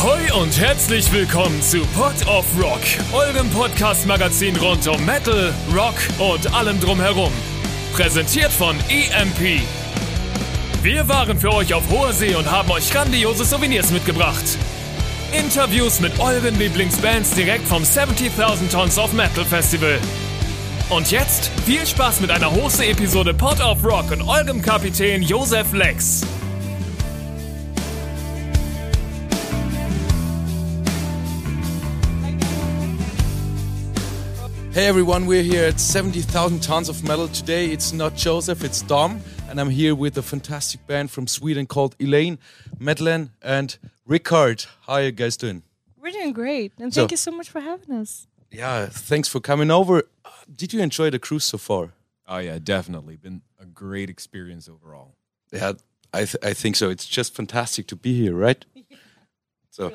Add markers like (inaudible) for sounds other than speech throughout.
Ahoi und herzlich willkommen zu Pod of Rock, eurem Podcast-Magazin rund um Metal, Rock und allem drumherum. Präsentiert von EMP. Wir waren für euch auf hoher See und haben euch grandiose Souvenirs mitgebracht. Interviews mit euren Lieblingsbands direkt vom 70.000 Tons of Metal Festival. Und jetzt viel Spaß mit einer Hose-Episode Pod of Rock und eurem Kapitän Josef Lex. Hey everyone, we're here at 70,000 tons of metal. Today it's not Josef, it's Dom, and I'm here with a fantastic band from Sweden called Eleine, Madeleine, and Rikard. How are you guys doing? We're doing great, and So- thank you so much for having us. Yeah, thanks for coming over. Uh, Did you enjoy the cruise so far? Oh yeah, definitely been a great experience overall. Yeah, I, th- I think so. It's just fantastic to be here, right? yeah. (laughs) So,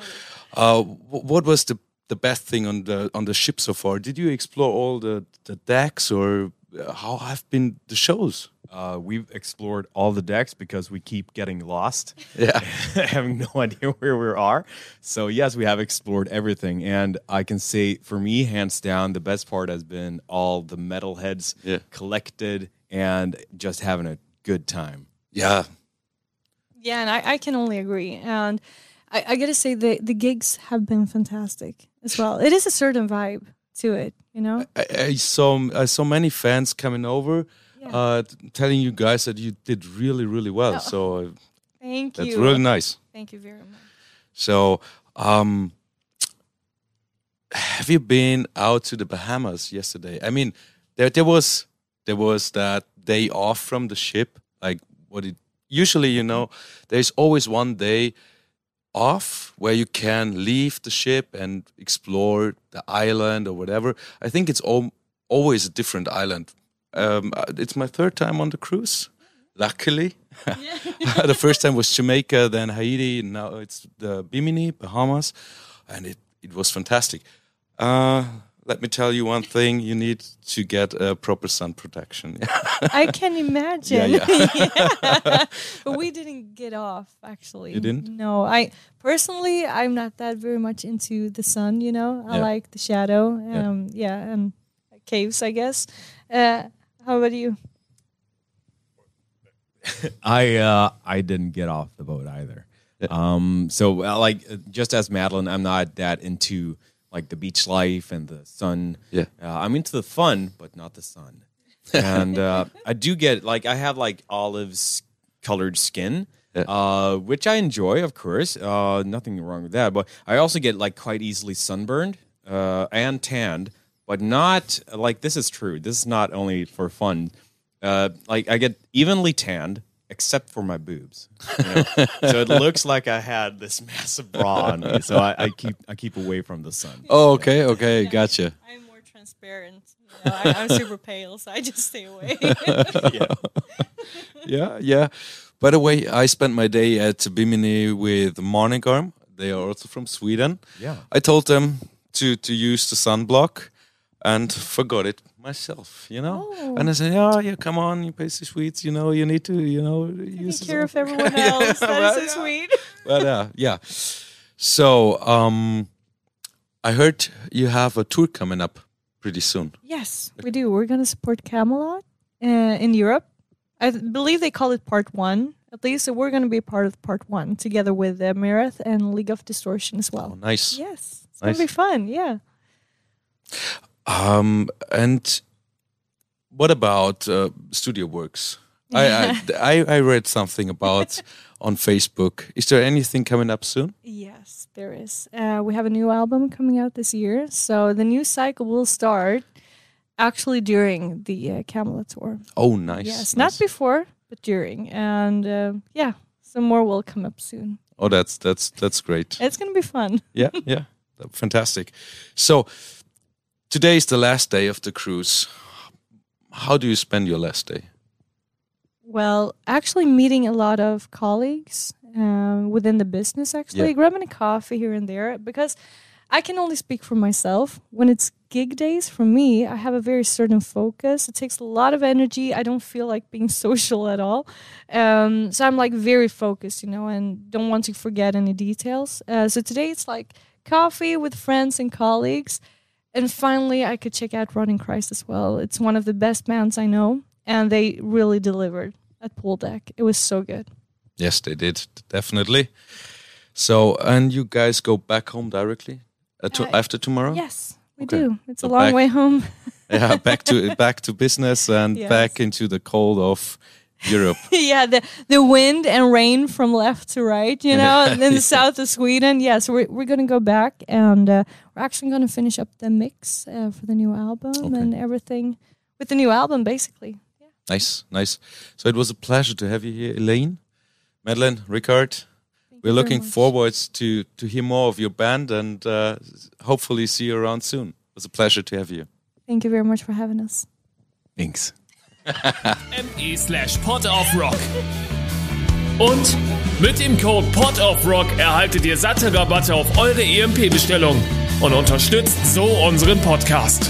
uh, wh- what was the, the best thing on the on the ship so far? Did you explore all the, the decks, or uh, how have been the shows? Uh, we've explored all the decks because we keep getting lost, Yeah. (laughs) having no idea where we are. So yes, we have explored everything, and I can say for me, hands down, the best part has been all the metalheads Yeah. collected and just having a good time. Yeah, Yeah, and I, I can only agree. And I, I gotta say, the, the gigs have been fantastic as well. It is a certain vibe to it, you know? I, I saw I saw many fans coming over, Yeah. uh, telling you guys that you did really really well. Oh. So uh, Thank that's you. That's really nice. Thank you very much. So, um, have you been out to the Bahamas yesterday? I mean, there there was there was that day off from the ship. Like what it usually, you know, there's always one day off where you can leave the ship and explore the island or whatever. I think it's al- always a different island. Um, uh, it's my third time on the cruise. Luckily, (laughs) the first time was Jamaica, then Haiti, and now it's the Bimini, Bahamas, and it, it was fantastic. Uh, let me tell you one thing: you need to get a proper sun protection. (laughs) I can imagine. Yeah, Yeah. (laughs) (laughs) but we didn't get off, actually. You didn't? No. I personally, I'm not that very much into the sun, you know? I Yeah. like the shadow. Yeah. Um, yeah. and caves, I guess. Uh, how about you? I uh, I didn't get off the boat either. Um, so uh, like uh, just as Madeleine, I'm not that into like the beach life and the sun. Yeah. uh, I'm into the fun, but not the sun. and uh, I do get like I have like olives colored skin, Yeah. uh, which I enjoy, of course. Uh, nothing wrong with that. But I also get like quite easily sunburned uh, and tanned, but not like this is true. This is not only for fun. Uh, like I get evenly tanned, except for my boobs. you know? (laughs) so it looks like I had this massive bra on me. So I, I keep I keep away from the sun. oh, okay, okay, gotcha. I'm more transparent. You know, I, I'm super pale, so I just stay away. (laughs) yeah, yeah. By the way, I spent my day at Bimini with Morning Arm. They are also from Sweden. Yeah. I told them to to use the sunblock and forgot it myself, you know? Oh. And I said, Yeah, yeah, come on, you pasty sweets, you know, you need to, you know, Take use care of (laughs) everyone Yeah, else. That well, is so yeah. sweet. But uh, yeah. So um I heard you have a tour coming up pretty soon. Yes, we do. We're going to support Kamelot uh, in Europe. I believe they call it part one, at least. So we're going to be part of part one together with uh, Myrath and League of Distortion as Oh, well. nice. Yes, it's Nice. going to be fun. Yeah. Um, and what about uh, Studio Works? I, I, (laughs) I I read something about (laughs) on Facebook. Is there anything coming up soon? Yes, there is. Uh, we have a new album coming out this year. So the new cycle will start actually during the uh, Kamelot tour. Oh, nice. yes, nice. not before, but during. And uh, yeah, some more will come up soon. Oh, that's that's that's great. It's going to be fun. yeah, yeah, fantastic. So today is the last day of the cruise. How do you spend your last day? Well, actually, meeting a lot of colleagues um, within the business, actually, Yeah. grabbing a coffee here and there, because I can only speak for myself. When it's gig days, for me, I have a very certain focus. It takes a lot of energy. I don't feel like being (laughs) social at all. Um, so I'm like very focused, you know, and don't want to forget any details. Uh, so today it's like coffee with friends and colleagues. And finally, I could check out Rotting Christ as well. It's one of the best bands I know, and they really delivered at Pool Deck. It was so good. Yes, they did definitely. So, and you guys go back home directly uh, to, Uh, after tomorrow? Yes, we Okay. do. It's So a long back- way home. (laughs) yeah, back to (laughs) back to business and Yes. back into the cold of Europe. (laughs) yeah, the the wind and rain from left to right, you know, (laughs) in the south of Sweden. Yes, we're we're gonna go back and uh, we're actually gonna finish up the mix uh, for the new album Okay. and everything with the new album, basically. nice, nice. So it was a pleasure to have you here, Eleine, Madeleine, Rikard. Thank We're looking forward to to hear more of your band and uh, hopefully see you around soon. It was a pleasure to have you. Thank you very much for having us. Thanks. (laughs) me slash pot of rock. Und mit dem Code pot of rock erhaltet ihr satte Rabatte auf eure EMP-Bestellung und unterstützt so unseren Podcast.